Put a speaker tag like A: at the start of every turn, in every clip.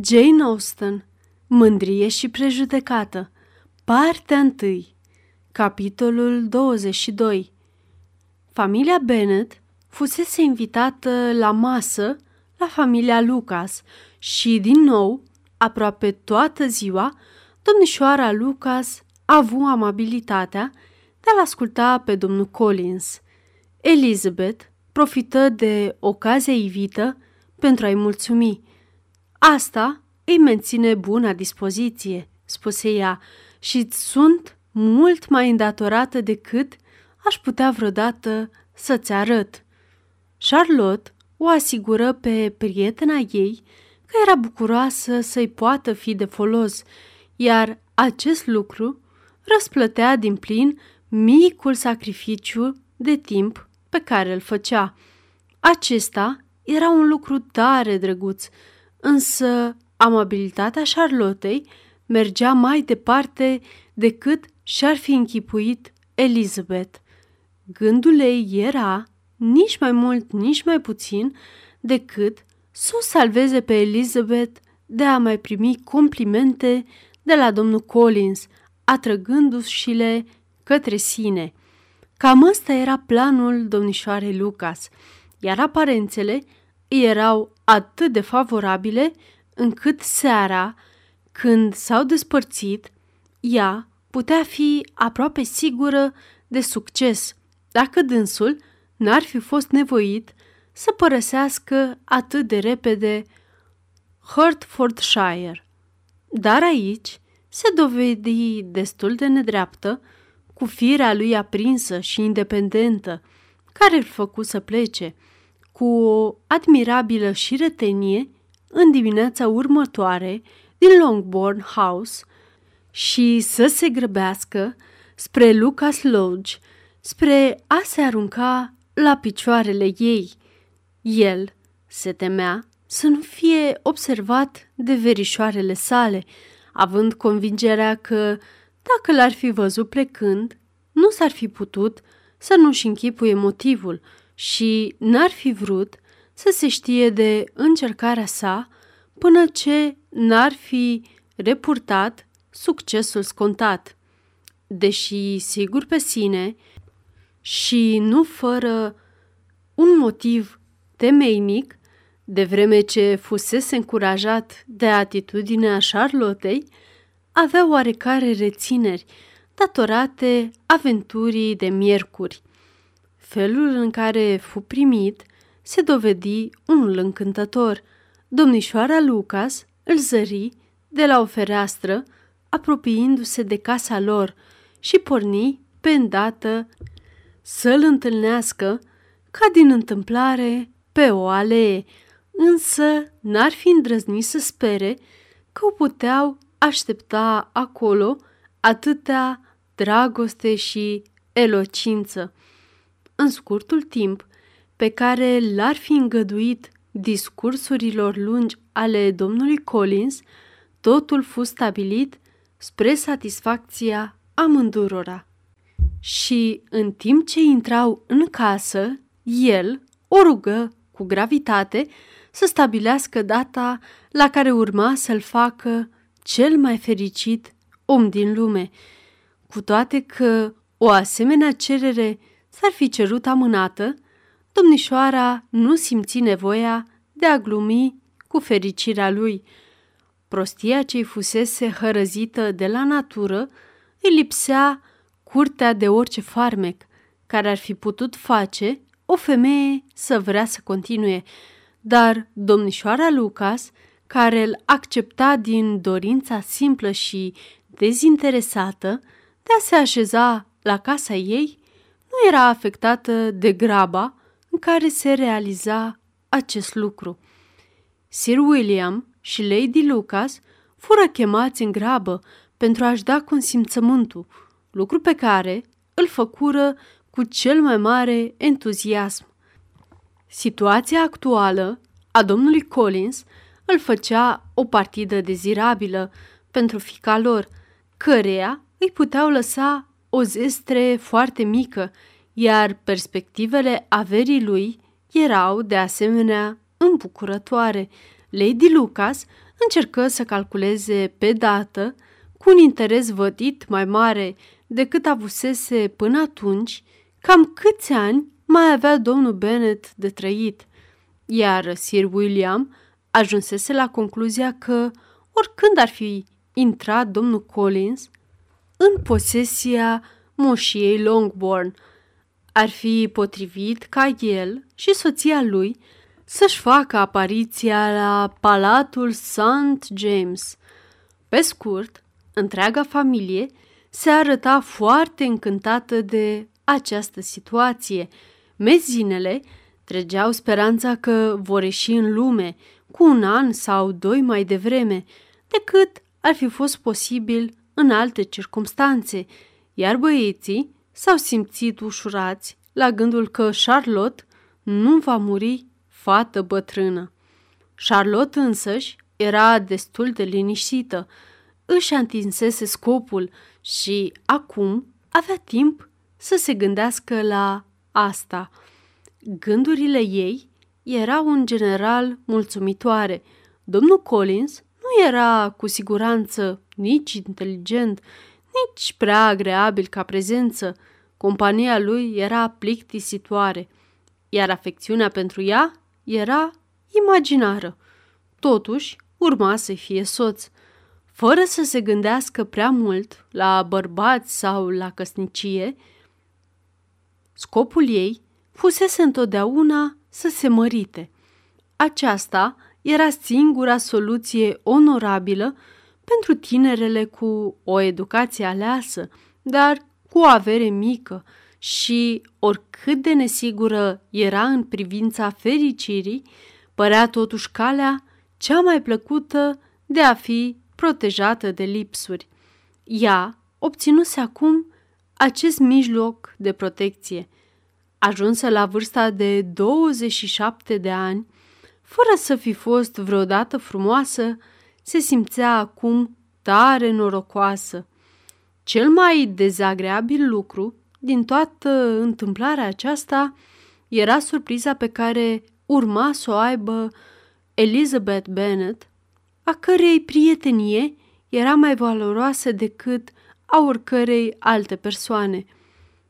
A: Jane Austen Mândrie și prejudecată Partea 1 Capitolul 22 Familia Bennet fusese invitată la masă la familia Lucas și, din nou, aproape toată ziua, domnișoara Lucas a avut amabilitatea de a-l asculta pe domnul Collins. Elizabeth profită de ocazia ivită pentru a-i mulțumi. Asta îi menține bună dispoziție, spuse ea, și sunt mult mai îndatorată decât aș putea vreodată să-ți arăt. Charlotte o asigură pe prietena ei că era bucuroasă să-i poată fi de folos, iar acest lucru răsplătea din plin micul sacrificiu de timp pe care îl făcea. Acesta era un lucru tare drăguț, însă amabilitatea Charlottei mergea mai departe decât și-ar fi închipuit Elizabeth. Gândul ei era, nici mai mult, nici mai puțin, decât să o salveze pe Elizabeth de a mai primi complimente de la domnul Collins, atrăgându-și-le către sine. Cam ăsta era planul domnișoarei Lucas, iar aparențele erau atât de favorabile încât seara, când s-au despărțit, ea putea fi aproape sigură de succes dacă dânsul n-ar fi fost nevoit să părăsească atât de repede Hertfordshire. Dar aici se dovedi destul de nedreaptă, cu firea lui aprinsă și independentă, care îl făcu să plece, cu o admirabilă șiretenie în dimineața următoare din Longbourn House și să se grăbească spre Lucas Lodge, spre a se arunca la picioarele ei. El se temea să nu fie observat de verișoarele sale, având convingerea că, dacă l-ar fi văzut plecând, nu s-ar fi putut să nu-și închipuie motivul și n-ar fi vrut să se știe de încercarea sa până ce n-ar fi repurtat succesul scontat. Deși sigur pe sine și nu fără un motiv temeinic, de vreme ce fusese încurajat de atitudinea Charlottei, avea oarecare rețineri datorate aventurii de miercuri. Felul în care fu primit se dovedi unul încântător. Domnișoara Lucas îl zări de la o fereastră, apropiindu-se de casa lor și porni pe îndată să-l întâlnească ca din întâmplare pe o alee, însă n-ar fi îndrăznit să spere că o puteau aștepta acolo atâtea dragoste și elocință. În scurtul timp pe care l-ar fi îngăduit discursurilor lungi ale domnului Collins, totul fu stabilit spre satisfacția amândurora. Și în timp ce intrau în casă, el o rugă cu gravitate să stabilească data la care urma să-l facă cel mai fericit om din lume, cu toate că o asemenea cerere s-ar fi cerut amânată, domnișoara nu simți nevoia de a glumi cu fericirea lui. Prostia ce-i fusese hărăzită de la natură îi lipsea curtea de orice farmec care ar fi putut face o femeie să vrea să continue, dar domnișoara Lucas, care îl accepta din dorința simplă și dezinteresată de a se așeza la casa ei, nu era afectată de graba în care se realiza acest lucru. Sir William și Lady Lucas fură chemați în grabă pentru a-și da consimțământul, lucru pe care îl făcură cu cel mai mare entuziasm. Situația actuală a domnului Collins îl făcea o partidă dezirabilă pentru fica lor, căreia îi puteau lăsa o zestre foarte mică, iar perspectivele averii lui erau, de asemenea, îmbucurătoare. Lady Lucas încercă să calculeze pe dată, cu un interes vădit mai mare decât avusese până atunci, cam câți ani mai avea domnul Bennet de trăit, iar Sir William ajunsese la concluzia că, oricând ar fi intrat domnul Collins în posesia moșiei Longbourn, ar fi potrivit ca el și soția lui să-și facă apariția la Palatul St. James. Pe scurt, întreaga familie se arăta foarte încântată de această situație. Mezinele tregeau speranța că vor ieși în lume cu un an sau doi mai devreme decât ar fi fost posibil în alte circumstanțe, iar băieții s-au simțit ușurați la gândul că Charlotte nu va muri fată bătrână. Charlotte însăși era destul de liniștită, își întinsese scopul și acum avea timp să se gândească la asta. Gândurile ei erau în general mulțumitoare. Domnul Collins nu era cu siguranță nici inteligent, nici prea agreabil ca prezență. Compania lui era plictisitoare, iar afecțiunea pentru ea era imaginară. Totuși, urma să fie soț. Fără să se gândească prea mult la bărbați sau la căsnicie, scopul ei fusese întotdeauna să se mărite. Aceasta era singura soluție onorabilă pentru tinerele cu o educație aleasă, dar cu o avere mică și, oricât de nesigură era în privința fericirii, părea totuși calea cea mai plăcută de a fi protejată de lipsuri. Ea obținuse acum acest mijloc de protecție. Ajunsă la vârsta de 27 de ani, fără să fi fost vreodată frumoasă, se simțea acum tare norocoasă. Cel mai dezagreabil lucru din toată întâmplarea aceasta era surpriza pe care urma să o aibă Elizabeth Bennet, a cărei prietenie era mai valoroasă decât a oricărei alte persoane.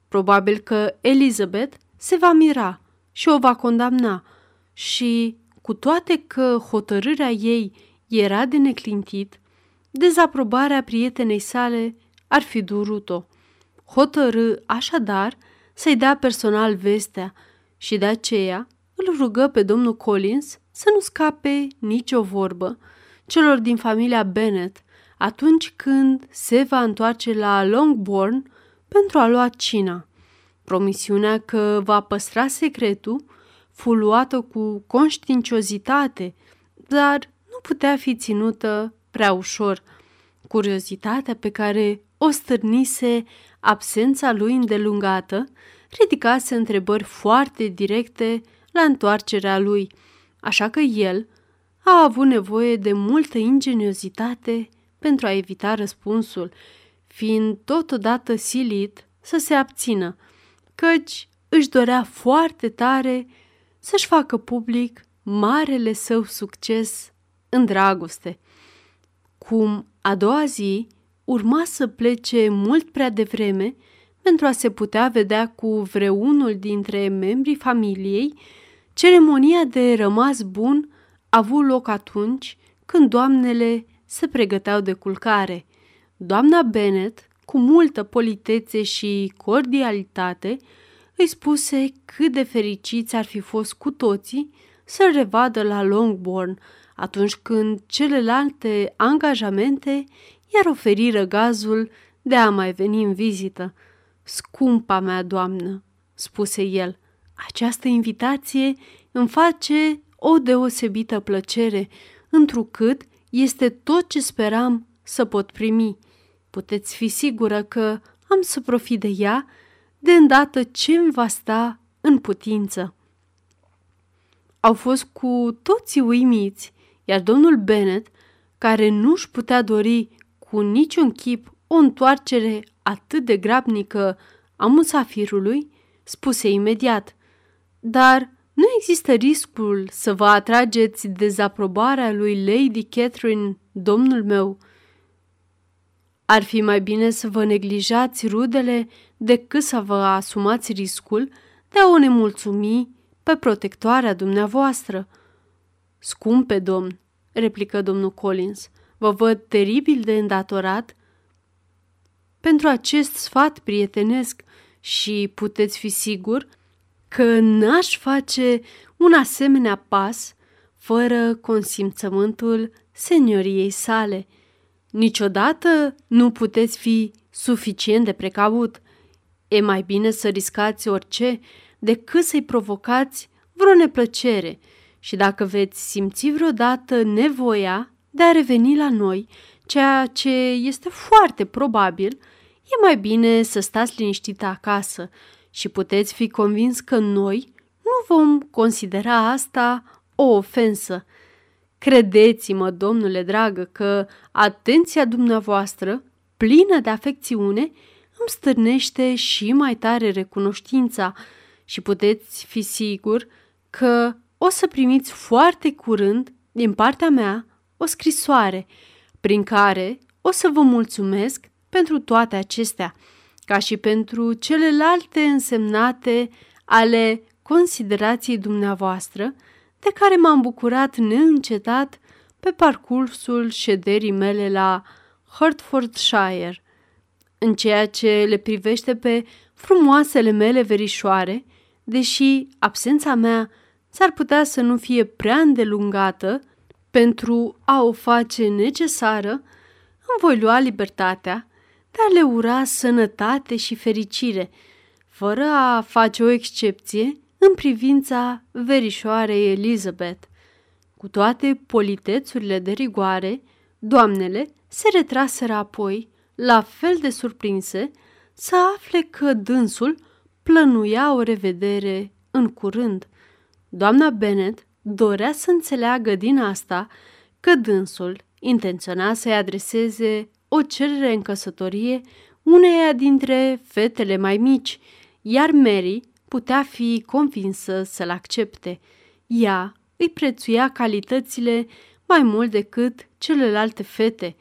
A: Probabil că Elizabeth se va mira și o va condamna și, cu toate că hotărârea ei era de neclintit, dezaprobarea prietenei sale ar fi durut-o. Hotărâ așadar să-i dea personal vestea și de aceea îl rugă pe domnul Collins să nu scape nicio vorbă celor din familia Bennet atunci când se va întoarce la Longbourn pentru a lua cina. Promisiunea că va păstra secretul fu luată cu conștiinciozitate, dar nu putea fi ținută prea ușor. Curiozitatea pe care o stârnise absența lui îndelungată ridicase întrebări foarte directe la întoarcerea lui, așa că el a avut nevoie de multă ingeniozitate pentru a evita răspunsul, fiind totodată silit să se abțină, căci își dorea foarte tare să-și facă public marele său succes în dragoste. Cum a doua zi urma să plece mult prea devreme pentru a se putea vedea cu vreunul dintre membrii familiei, ceremonia de rămas bun a avut loc atunci când doamnele se pregăteau de culcare. Doamna Bennet, cu multă politețe și cordialitate, îi spuse cât de fericiți ar fi fost cu toții să-l revadă la Longbourn, atunci când celelalte angajamente iar oferi răgazul de a mai veni în vizită. Scumpa mea doamnă, spuse el, această invitație îmi face o deosebită plăcere, întrucât este tot ce speram să pot primi. Puteți fi sigură că am să profit de ea de îndată ce îmi va sta în putință. Au fost cu toții uimiți, iar domnul Bennet, care nu-și putea dori cu niciun chip o întoarcere atât de grabnică a musafirului, spuse imediat, dar nu există riscul să vă atrageți dezaprobarea lui Lady Catherine, domnul meu. Ar fi mai bine să vă neglijați rudele decât să vă asumați riscul de a o nemulțumi pe protectoarea dumneavoastră. Scumpe domn, replică domnul Collins, vă văd teribil de îndatorat pentru acest sfat prietenesc și puteți fi sigur că n-aș face un asemenea pas fără consimțământul senioriei sale. Niciodată nu puteți fi suficient de precaut. E mai bine să riscați orice decât să-i provocați vreo neplăcere și dacă veți simți vreodată nevoia de a reveni la noi, ceea ce este foarte probabil, e mai bine să stați liniștită acasă și puteți fi convins că noi nu vom considera asta o ofensă. Credeți-mă, domnule dragă, că atenția dumneavoastră, plină de afecțiune, îmi stârnește și mai tare recunoștința și puteți fi sigur că o să primiți foarte curând din partea mea o scrisoare prin care o să vă mulțumesc pentru toate acestea, ca și pentru celelalte însemnate ale considerației dumneavoastră, de care m-am bucurat neîncetat pe parcursul șederii mele la Hertfordshire. În ceea ce le privește pe frumoasele mele verișoare, deși absența mea s-ar putea să nu fie prea îndelungată pentru a o face necesară, îmi voi lua libertatea de a le ura sănătate și fericire, fără a face o excepție în privința verișoarei Elizabeth. Cu toate politețurile de rigoare, doamnele se retraseră apoi, la fel de surprinse, să afle că dânsul plănuia o revedere în curând. Doamna Bennet dorea să înțeleagă din asta că dânsul intenționa să-i adreseze o cerere în căsătorie uneia dintre fetele mai mici, iar Mary putea fi convinsă să-l accepte. Ea îi prețuia calitățile mai mult decât celelalte fete.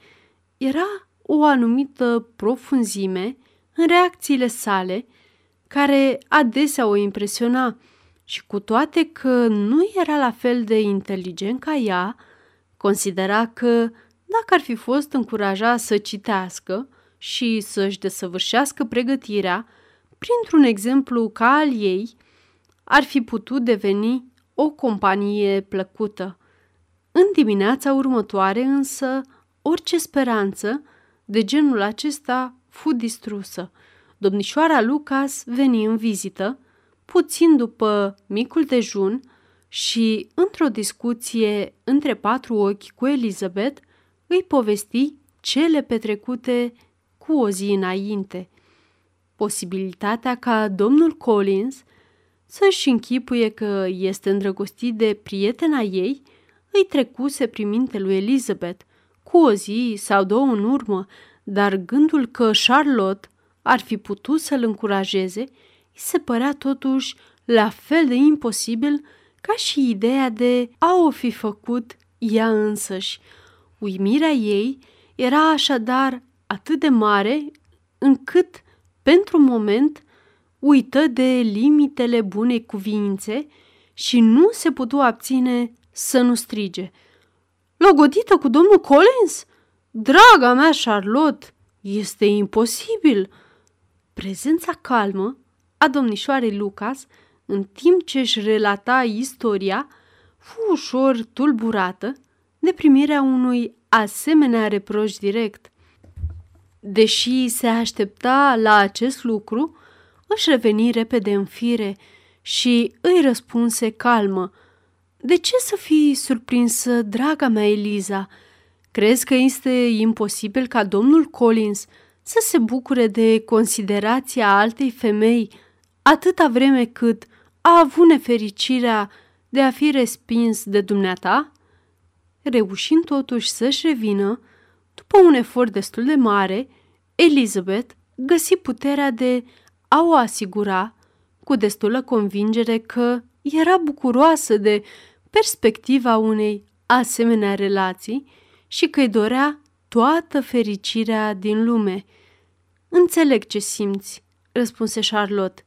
A: Era o anumită profunzime în reacțiile sale, care adesea o impresiona și cu toate că nu era la fel de inteligent ca ea, considera că dacă ar fi fost încurajat să citească și să-și desăvârșească pregătirea, printr-un exemplu ca al ei, ar fi putut deveni o companie plăcută. În dimineața următoare însă, orice speranță de genul acesta fu distrusă. Domnișoara Lucas veni în vizită, puțin după micul dejun și, într-o discuție între patru ochi cu Elizabeth, îi povesti cele petrecute cu o zi înainte. Posibilitatea ca domnul Collins să-și închipuie că este îndrăgostit de prietena ei îi trecuse prin minte lui Elizabeth cu o zi sau două în urmă, dar gândul că Charlotte ar fi putut să-l încurajeze îi se părea totuși la fel de imposibil ca și ideea de a o fi făcut ea însăși. Uimirea ei era așadar atât de mare încât, pentru moment, uită de limitele bunei cuvințe și nu se putu abține să nu strige. Logodită cu domnul Collins? Draga mea, Charlotte, este imposibil! Prezența calmă a domnișoarei Lucas, în timp ce își relata istoria, fu ușor tulburată de primirea unui asemenea reproș direct. Deși se aștepta la acest lucru, își reveni repede în fire și îi răspunse calmă. De ce să fii surprinsă, draga mea Eliza? Crezi că este imposibil ca domnul Collins să se bucure de considerația altei femei atâta vreme cât a avut nefericirea de a fi respins de dumneata? Reușind totuși să-și revină, după un efort destul de mare, Elizabeth găsi puterea de a o asigura cu destulă convingere că era bucuroasă de perspectiva unei asemenea relații și că îi dorea toată fericirea din lume. Înțeleg ce simți, răspunse Charlotte.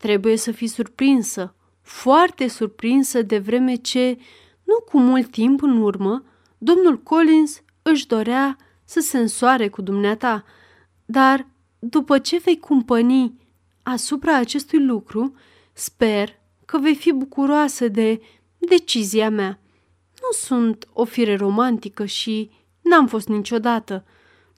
A: Trebuie să fii surprinsă, foarte surprinsă de vreme ce, nu cu mult timp în urmă, domnul Collins își dorea să se însoare cu dumneata, dar după ce vei cumpăni asupra acestui lucru, sper că vei fi bucuroasă de decizia mea. Nu sunt o fire romantică și n-am fost niciodată.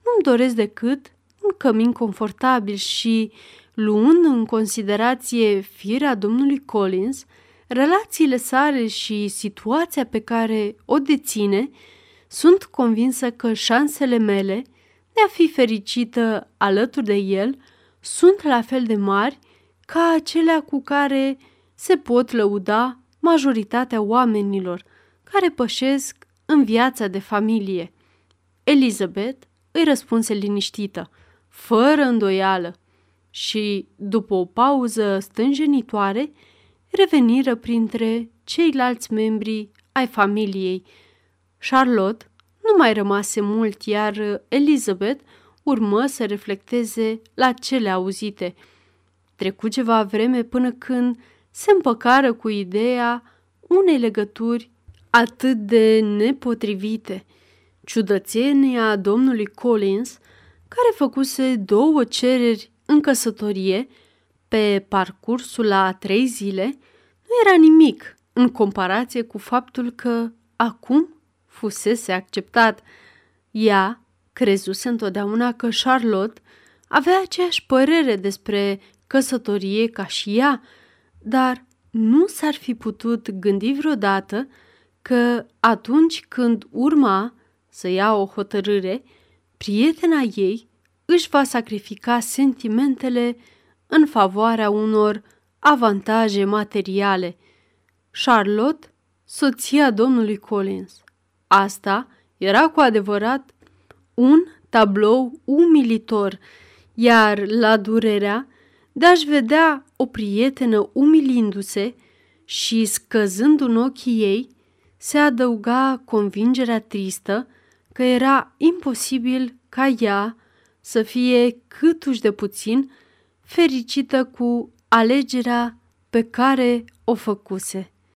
A: Nu-mi doresc decât un cămin confortabil și, luând în considerație firea domnului Collins, relațiile sale și situația pe care o deține, sunt convinsă că șansele mele de a fi fericită alături de el sunt la fel de mari ca acelea cu care se pot lăuda majoritatea oamenilor care pășesc în viața de familie. Elizabeth îi răspunse liniștită, fără îndoială, și, după o pauză stânjenitoare, reveniră printre ceilalți membri ai familiei. Charlotte nu mai rămase mult, iar Elizabeth urmă să reflecteze la cele auzite. Trecu ceva vreme până când se împăcară cu ideea unei legături atât de nepotrivite. Ciudățenia domnului Collins, care făcuse două cereri în căsătorie pe parcursul a trei zile, nu era nimic în comparație cu faptul că acum fusese acceptat. Ea crezuse întotdeauna că Charlotte avea aceeași părere despre căsătorie ca și ea, dar nu s-ar fi putut gândi vreodată că atunci când urma să ia o hotărâre, prietena ei își va sacrifica sentimentele în favoarea unor avantaje materiale. Charlotte, soția domnului Collins. Asta era cu adevărat un tablou umilitor, iar la durerea de a-și vedea o prietenă umilindu-se și scăzând în ochii ei, se adăuga convingerea tristă că era imposibil ca ea să fie câtuși de puțin fericită cu alegerea pe care o făcuse.